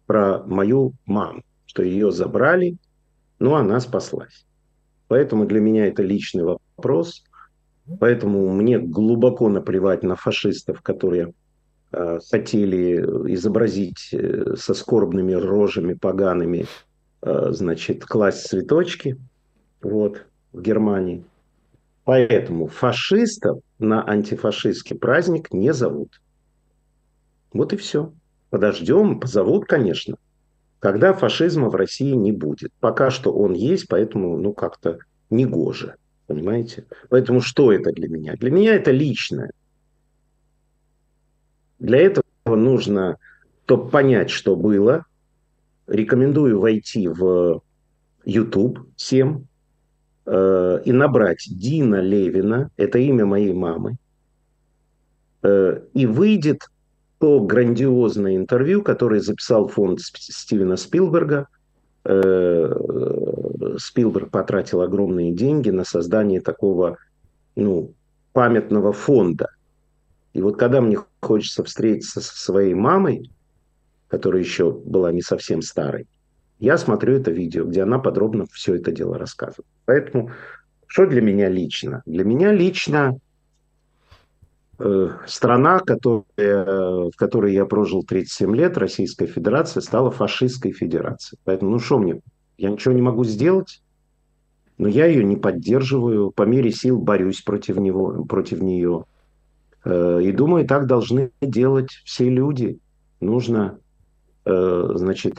про мою маму, что ее забрали, но она спаслась. Поэтому для меня это личный вопрос. Поэтому мне глубоко наплевать на фашистов, которые хотели изобразить э, со скорбными рожами погаными, э, значит, класть цветочки вот, в Германии. Поэтому фашистов на антифашистский праздник не зовут. Вот и все. Подождем, позовут, конечно. Когда фашизма в России не будет. Пока что он есть, поэтому, ну, как-то негоже. Понимаете? Поэтому что это для меня? Для меня это личное. Для этого нужно, чтобы понять, что было, рекомендую войти в YouTube всем э, и набрать Дина Левина, это имя моей мамы, э, и выйдет то грандиозное интервью, которое записал фонд Стивена Спилберга – Э, Спилберг потратил огромные деньги на создание такого ну, памятного фонда. И вот когда мне хочется встретиться со своей мамой, которая еще была не совсем старой, я смотрю это видео, где она подробно все это дело рассказывает. Поэтому что для меня лично? Для меня лично Э, страна, которая, в которой я прожил 37 лет, Российская Федерация, стала фашистской федерацией. Поэтому, ну что мне, я ничего не могу сделать, но я ее не поддерживаю, по мере сил борюсь против, него, против нее. Э, и думаю, так должны делать все люди. Нужно, э, значит,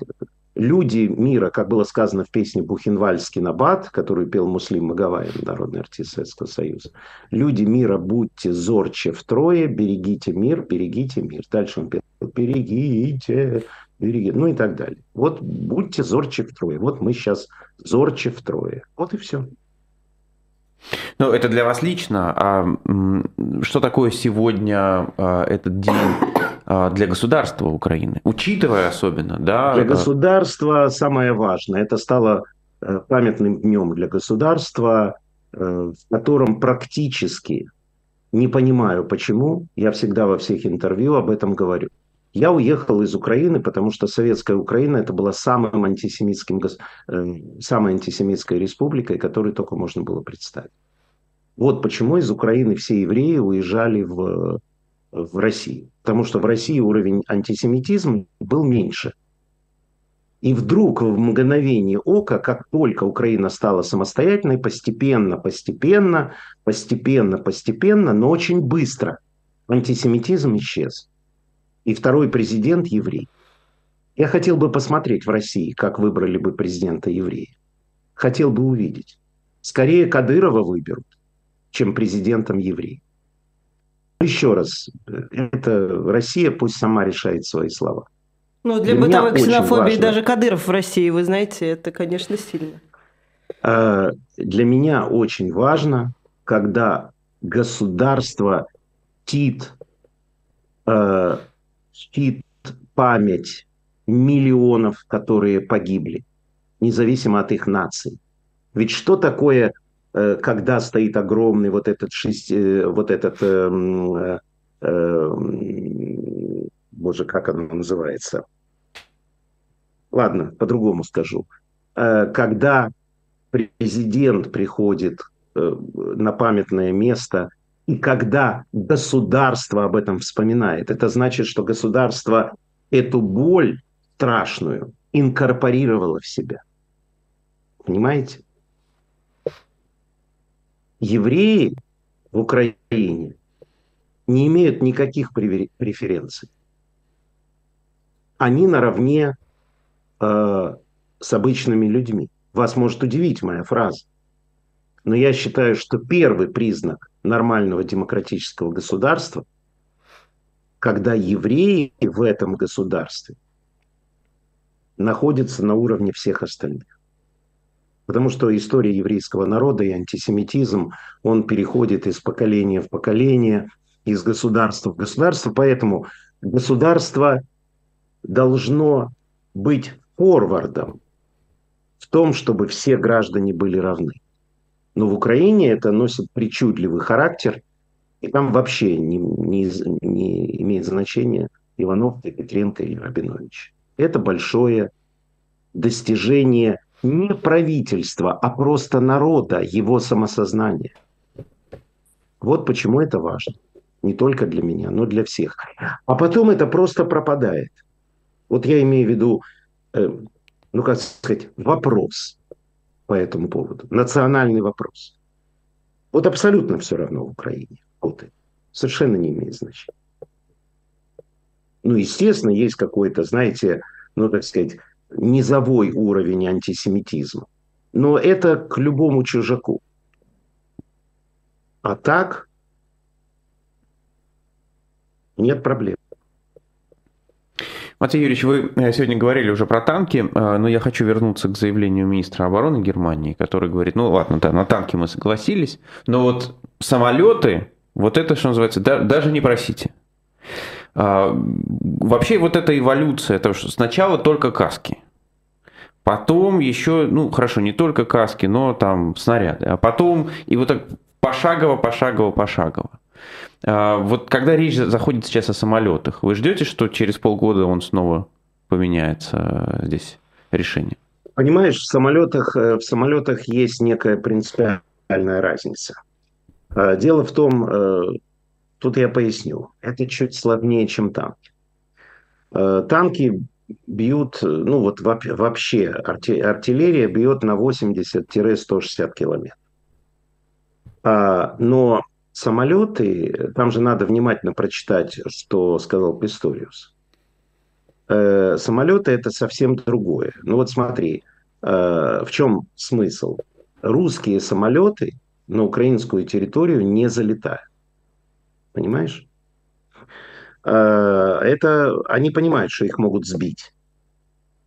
люди мира, как было сказано в песне Бухенвальский Набат, которую пел Муслим Магаваев, народный артист Советского Союза. Люди мира, будьте зорче втрое, берегите мир, берегите мир. Дальше он пел берегите, берегите, ну и так далее. Вот будьте зорче втрое. Вот мы сейчас зорче втрое. Вот и все. Ну, это для вас лично. А что такое сегодня а, этот день а, для государства Украины, учитывая особенно, да? Для государства самое важное. Это стало э, памятным днем для государства, э, в котором практически Не понимаю, почему. Я всегда во всех интервью об этом говорю. Я уехал из Украины, потому что советская Украина это была самым антисемитским, э, самой антисемитской республикой, которую только можно было представить. Вот почему из Украины все евреи уезжали в, в Россию. Потому что в России уровень антисемитизма был меньше. И вдруг в мгновение ока, как только Украина стала самостоятельной, постепенно, постепенно, постепенно, постепенно, но очень быстро антисемитизм исчез. И второй президент еврей. Я хотел бы посмотреть в России, как выбрали бы президента еврея. Хотел бы увидеть. Скорее Кадырова выберут, чем президентом еврея. Еще раз, это Россия пусть сама решает свои слова. Ну, для, для бытовой ксенофобии даже Кадыров в России, вы знаете, это, конечно, сильно. А, для меня очень важно, когда государство чтит, а, чтит память миллионов, которые погибли, независимо от их наций. Ведь что такое, э, когда стоит огромный вот этот, шесть, э, вот этот эм, э, э, боже, как оно называется? Ладно, по-другому скажу. Э, когда президент приходит на памятное место, и когда государство об этом вспоминает, это значит, что государство эту боль страшную инкорпорировало в себя. Понимаете? Евреи в Украине не имеют никаких преференций. Они наравне э, с обычными людьми. Вас может удивить моя фраза. Но я считаю, что первый признак нормального демократического государства, когда евреи в этом государстве находятся на уровне всех остальных. Потому что история еврейского народа и антисемитизм, он переходит из поколения в поколение, из государства в государство. Поэтому государство должно быть форвардом в том, чтобы все граждане были равны. Но в Украине это носит причудливый характер, и там вообще не, не, не имеет значения Иванов, Петренко или Рабинович. Это большое достижение не правительства, а просто народа, его самосознания. Вот почему это важно. Не только для меня, но для всех. А потом это просто пропадает. Вот я имею в виду, э, ну как сказать, вопрос по этому поводу, национальный вопрос. Вот абсолютно все равно в Украине. Вот. Совершенно не имеет значения. Ну, естественно, есть какой-то, знаете, ну, так сказать, низовой уровень антисемитизма. Но это к любому чужаку. А так нет проблем. Матвей Юрьевич, вы э, сегодня говорили уже про танки, э, но я хочу вернуться к заявлению министра обороны Германии, который говорит, ну ладно, да, на танки мы согласились, но вот самолеты, вот это, что называется, да, даже не просите. А, вообще вот эта эволюция, то, что сначала только каски, потом еще, ну хорошо, не только каски, но там снаряды, а потом и вот так пошагово, пошагово, пошагово. А, вот когда речь заходит сейчас о самолетах, вы ждете, что через полгода он снова поменяется э, здесь решение? Понимаешь, в самолетах, э, в самолетах есть некая принципиальная разница. А, дело в том, э, тут я поясню, это чуть сложнее, чем танки. Танки бьют, ну вот вообще артиллерия бьет на 80-160 километров. А, но самолеты, там же надо внимательно прочитать, что сказал Писториус. Э, самолеты это совсем другое. Ну вот смотри, э, в чем смысл? Русские самолеты на украинскую территорию не залетают. Понимаешь? Э, это они понимают, что их могут сбить.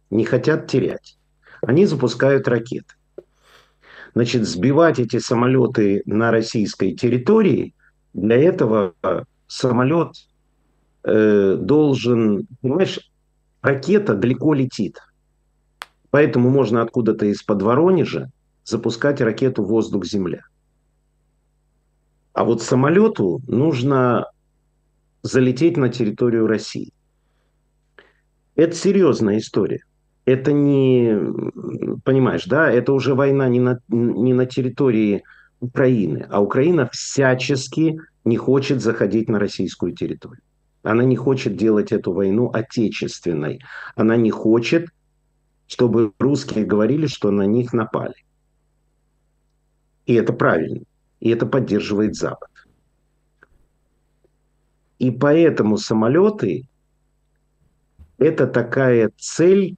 Не хотят терять. Они запускают ракеты. Значит, сбивать эти самолеты на российской территории, для этого самолет э, должен, понимаешь, ракета далеко летит. Поэтому можно откуда-то из-под Воронежа запускать ракету воздух-земля. А вот самолету нужно залететь на территорию России. Это серьезная история. Это не, понимаешь, да, это уже война не на, не на территории Украины, а Украина всячески не хочет заходить на российскую территорию. Она не хочет делать эту войну отечественной. Она не хочет, чтобы русские говорили, что на них напали. И это правильно. И это поддерживает Запад. И поэтому самолеты – это такая цель,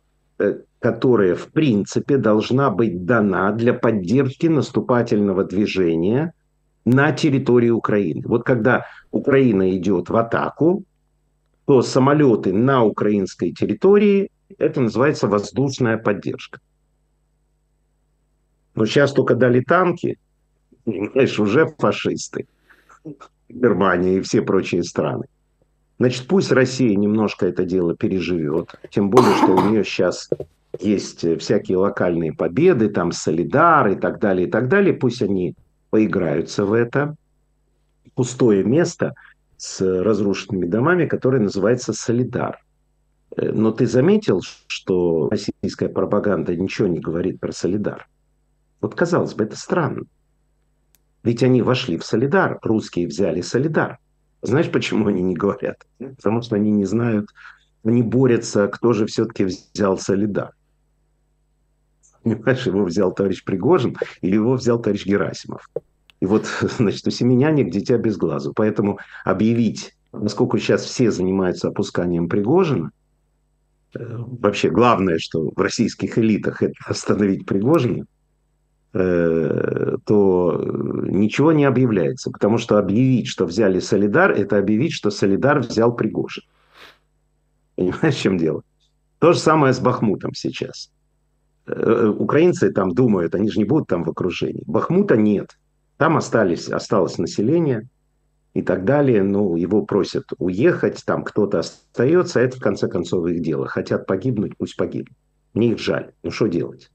которая, в принципе, должна быть дана для поддержки наступательного движения на территории Украины. Вот когда Украина идет в атаку, то самолеты на украинской территории – это называется воздушная поддержка. Но сейчас только дали танки, понимаешь, уже фашисты. Германия и все прочие страны. Значит, пусть Россия немножко это дело переживет. Тем более, что у нее сейчас есть всякие локальные победы, там Солидар и так далее, и так далее. Пусть они поиграются в это. Пустое место с разрушенными домами, которое называется Солидар. Э, но ты заметил, что российская пропаганда ничего не говорит про Солидар? Вот казалось бы, это странно. Ведь они вошли в Солидар, русские взяли Солидар. Знаешь, почему они не говорят? Потому что они не знают, они борются, кто же все-таки взял Солидар. Понимаешь, его взял товарищ Пригожин или его взял товарищ Герасимов. И вот, значит, у семеняник дитя без глазу. Поэтому объявить, насколько сейчас все занимаются опусканием Пригожина, э, вообще главное, что в российских элитах это остановить Пригожина – то ничего не объявляется. Потому что объявить, что взяли Солидар, это объявить, что Солидар взял Пригожин. Понимаешь, в чем дело? То же самое с Бахмутом сейчас. Э, украинцы там думают, они же не будут там в окружении. Бахмута нет. Там остались, осталось население и так далее. Ну, его просят уехать, там кто-то остается. Это, в конце концов, их дело. Хотят погибнуть, пусть погибнут. Мне их жаль. Ну, что делать?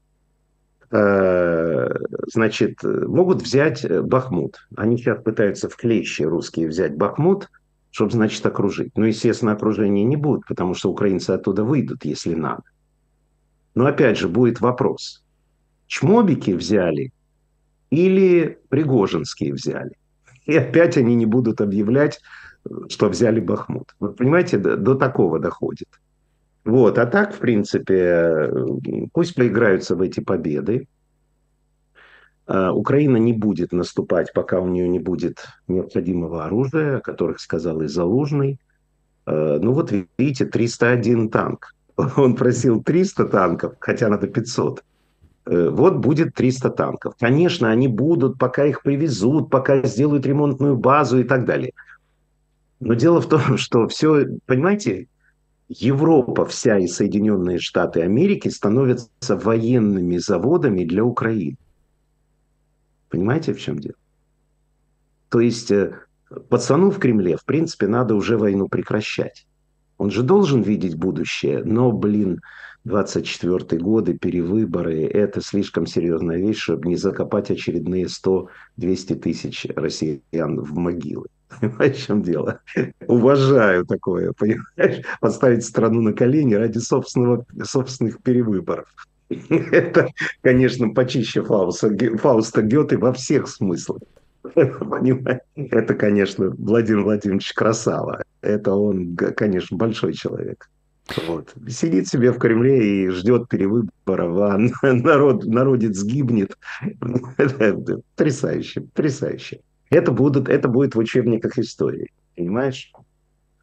Э, значит, могут взять э, Бахмут. Они сейчас пытаются в клещи русские взять Бахмут, чтобы, значит, окружить. Но, естественно, окружения не будут, потому что украинцы оттуда выйдут, если надо. Но, опять же, будет вопрос. Чмобики взяли или Пригожинские взяли? И опять они не будут объявлять, что взяли Бахмут. Вы понимаете, до, до такого доходит. Вот, а так, в принципе, пусть поиграются в эти победы. А, Украина не будет наступать, пока у нее не будет необходимого оружия, о которых сказал и Залужный. А, ну вот видите, 301 танк. Он просил 300 танков, хотя надо 500. Э, вот будет 300 танков. Конечно, они будут, пока их привезут, пока сделают ремонтную базу и так далее. Но дело в том, что все, понимаете, Европа вся и Соединенные Штаты Америки становятся военными заводами для Украины. Понимаете, в чем дело? То есть э, пацану в Кремле, в принципе, надо уже войну прекращать. Он же должен видеть будущее, но, блин, 24 годы, перевыборы, это слишком серьезная вещь, чтобы не закопать очередные 100-200 тысяч россиян в могилы. Понимаешь, в чем дело? Уважаю такое, понимаешь? Поставить страну на колени ради собственного, собственных перевыборов. Это, конечно, почище Фауста, Фауста Гёте во всех смыслах. Понимаешь? Это, конечно, Владимир Владимирович Красава. Это он, конечно, большой человек. Вот. Сидит себе в Кремле и ждет перевыборов, а народ, народец гибнет. Потрясающе, потрясающе. Это, будут, это будет в учебниках истории, понимаешь?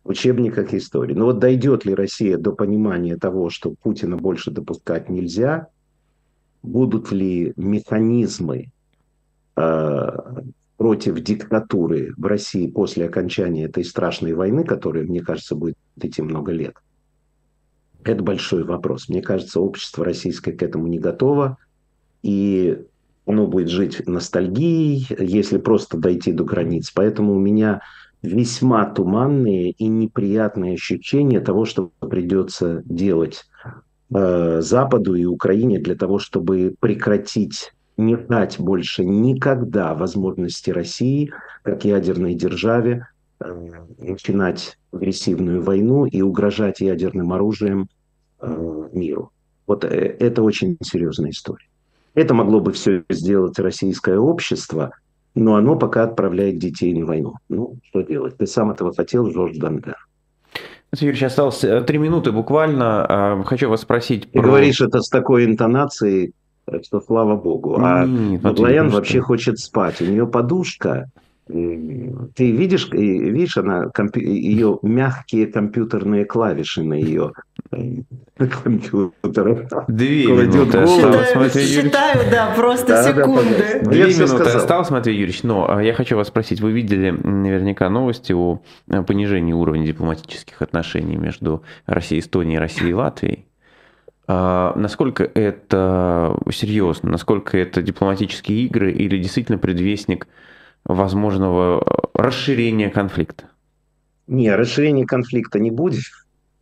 В учебниках истории. Но вот дойдет ли Россия до понимания того, что Путина больше допускать нельзя, будут ли механизмы э, против диктатуры в России после окончания этой страшной войны, которая, мне кажется, будет идти много лет, это большой вопрос. Мне кажется, общество российское к этому не готово. И оно будет жить ностальгией, если просто дойти до границ. Поэтому у меня весьма туманные и неприятные ощущения того, что придется делать э, Западу и Украине для того, чтобы прекратить не дать больше никогда возможности России, как ядерной державе, э, начинать агрессивную войну и угрожать ядерным оружием э, миру. Вот э, это очень серьезная история. Это могло бы все сделать российское общество, но оно пока отправляет детей на войну. Ну, что делать? Ты сам этого хотел, Жорж Дангар. Юрьевич, осталось три минуты буквально. А, хочу вас спросить... Ты про... говоришь это с такой интонацией, что слава богу. А Маглоян вообще хочет спать. У нее подушка ты видишь, видишь, она ее мягкие компьютерные клавиши на ее компьютера. Две минуты осталось, Матвей Юрьевич. Считаю, да, просто да, секунды. Да, Две минуты осталось, Матвей Юрьевич. Но а, я хочу вас спросить, вы видели наверняка новости о понижении уровня дипломатических отношений между Россией, Эстонией, Россией и Латвией? А, насколько это серьезно, насколько это дипломатические игры или действительно предвестник возможного расширения конфликта? Не, расширения конфликта не будет.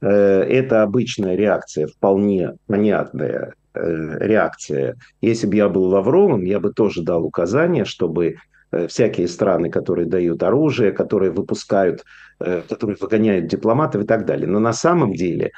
Э, это обычная реакция, вполне понятная э, реакция. Если бы я был Лавровым, я бы тоже дал указание, чтобы э, всякие страны, которые дают оружие, которые выпускают, которые выгоняют дипломатов и так далее. Но на самом деле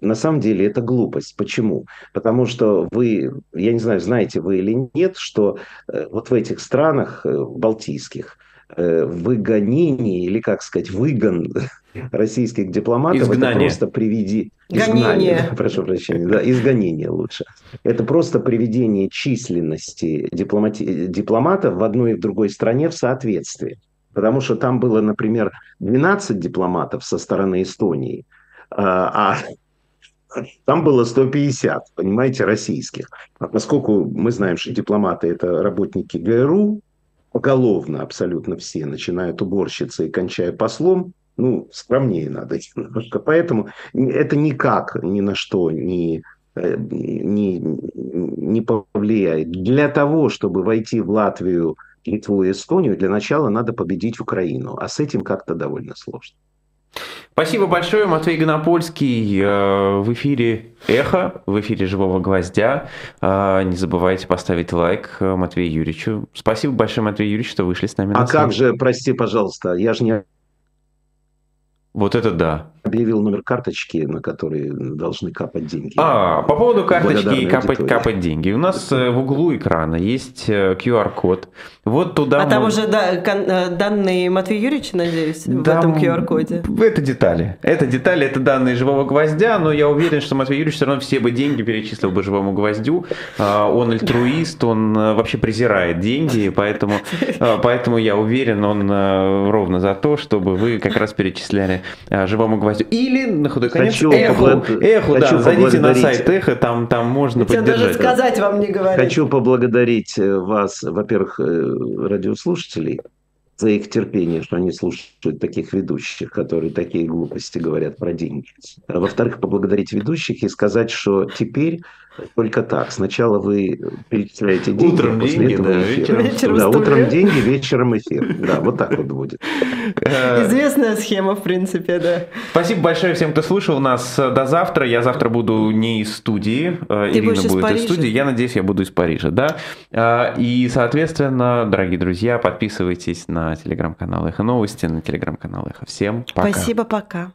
на самом деле это глупость. Почему? Потому что вы, я не знаю, знаете вы или нет, что э, вот в этих странах э, балтийских э, выгонение или, как сказать, выгон российских дипломатов Изгнание. это просто приведи... Изгнание. прошу прощения, да, изгонение лучше. Это просто приведение численности дипломати... дипломатов в одной и в другой стране в соответствии. Потому что там было, например, 12 дипломатов со стороны Эстонии, а, а там было 150, понимаете, российских. А поскольку мы знаем, что дипломаты – это работники ГРУ, поголовно абсолютно все, начиная от уборщицы и кончая послом, ну, скромнее надо немножко. Поэтому это никак ни на что не, э, не, не повлияет. Для того, чтобы войти в Латвию, Литву и Эстонию, для начала надо победить Украину. А с этим как-то довольно сложно. Спасибо большое, Матвей Гонопольский. Э, в эфире «Эхо», в эфире «Живого гвоздя». Э, не забывайте поставить лайк э, Матвею Юрьевичу. Спасибо большое, Матвей Юрьевич, что вышли с нами а на А как же, прости, пожалуйста, я же не вот это да. Объявил номер карточки, на который должны капать деньги. А, по поводу карточки и капать, капать деньги. У нас э, в углу экрана есть QR-код. Э, вот туда... А мы... там уже да, э, данные Матвея Юрьевича, надеюсь, да, в этом QR-коде? Это детали. Это детали, это данные живого гвоздя, но я уверен, что Матвей Юрьевич все равно все бы деньги перечислил бы живому гвоздю. А, он альтруист, он вообще презирает деньги, поэтому, поэтому я уверен, он ровно за то, чтобы вы как раз перечисляли а, живому гвоздю. Или на худой конец хочу эхо. Поблаг... Эхо, хочу да, зайдите на сайт эхо, там, там можно Хотя поддержать. даже сказать вам не говорить. Хочу поблагодарить э, вас, во-первых, э, радиослушателей, за их терпение, что они слушают таких ведущих, которые такие глупости говорят про деньги. А во-вторых, поблагодарить ведущих и сказать, что теперь только так. Сначала вы перечисляете деньги, утром после деньги, этого да, эфир. Вечером, вечером да, утром деньги, вечером эфир. Да, вот так вот будет. Э, Известная схема, в принципе, да. Спасибо большое всем, кто слушал нас. До завтра. Я завтра буду не из студии. Э, Ты Ирина будет из, из студии. Я надеюсь, я буду из Парижа, да. Э, и, соответственно, дорогие друзья, подписывайтесь на телеграм-канал Эхо Новости, на телеграм-канал Эхо. Всем пока. Спасибо, пока.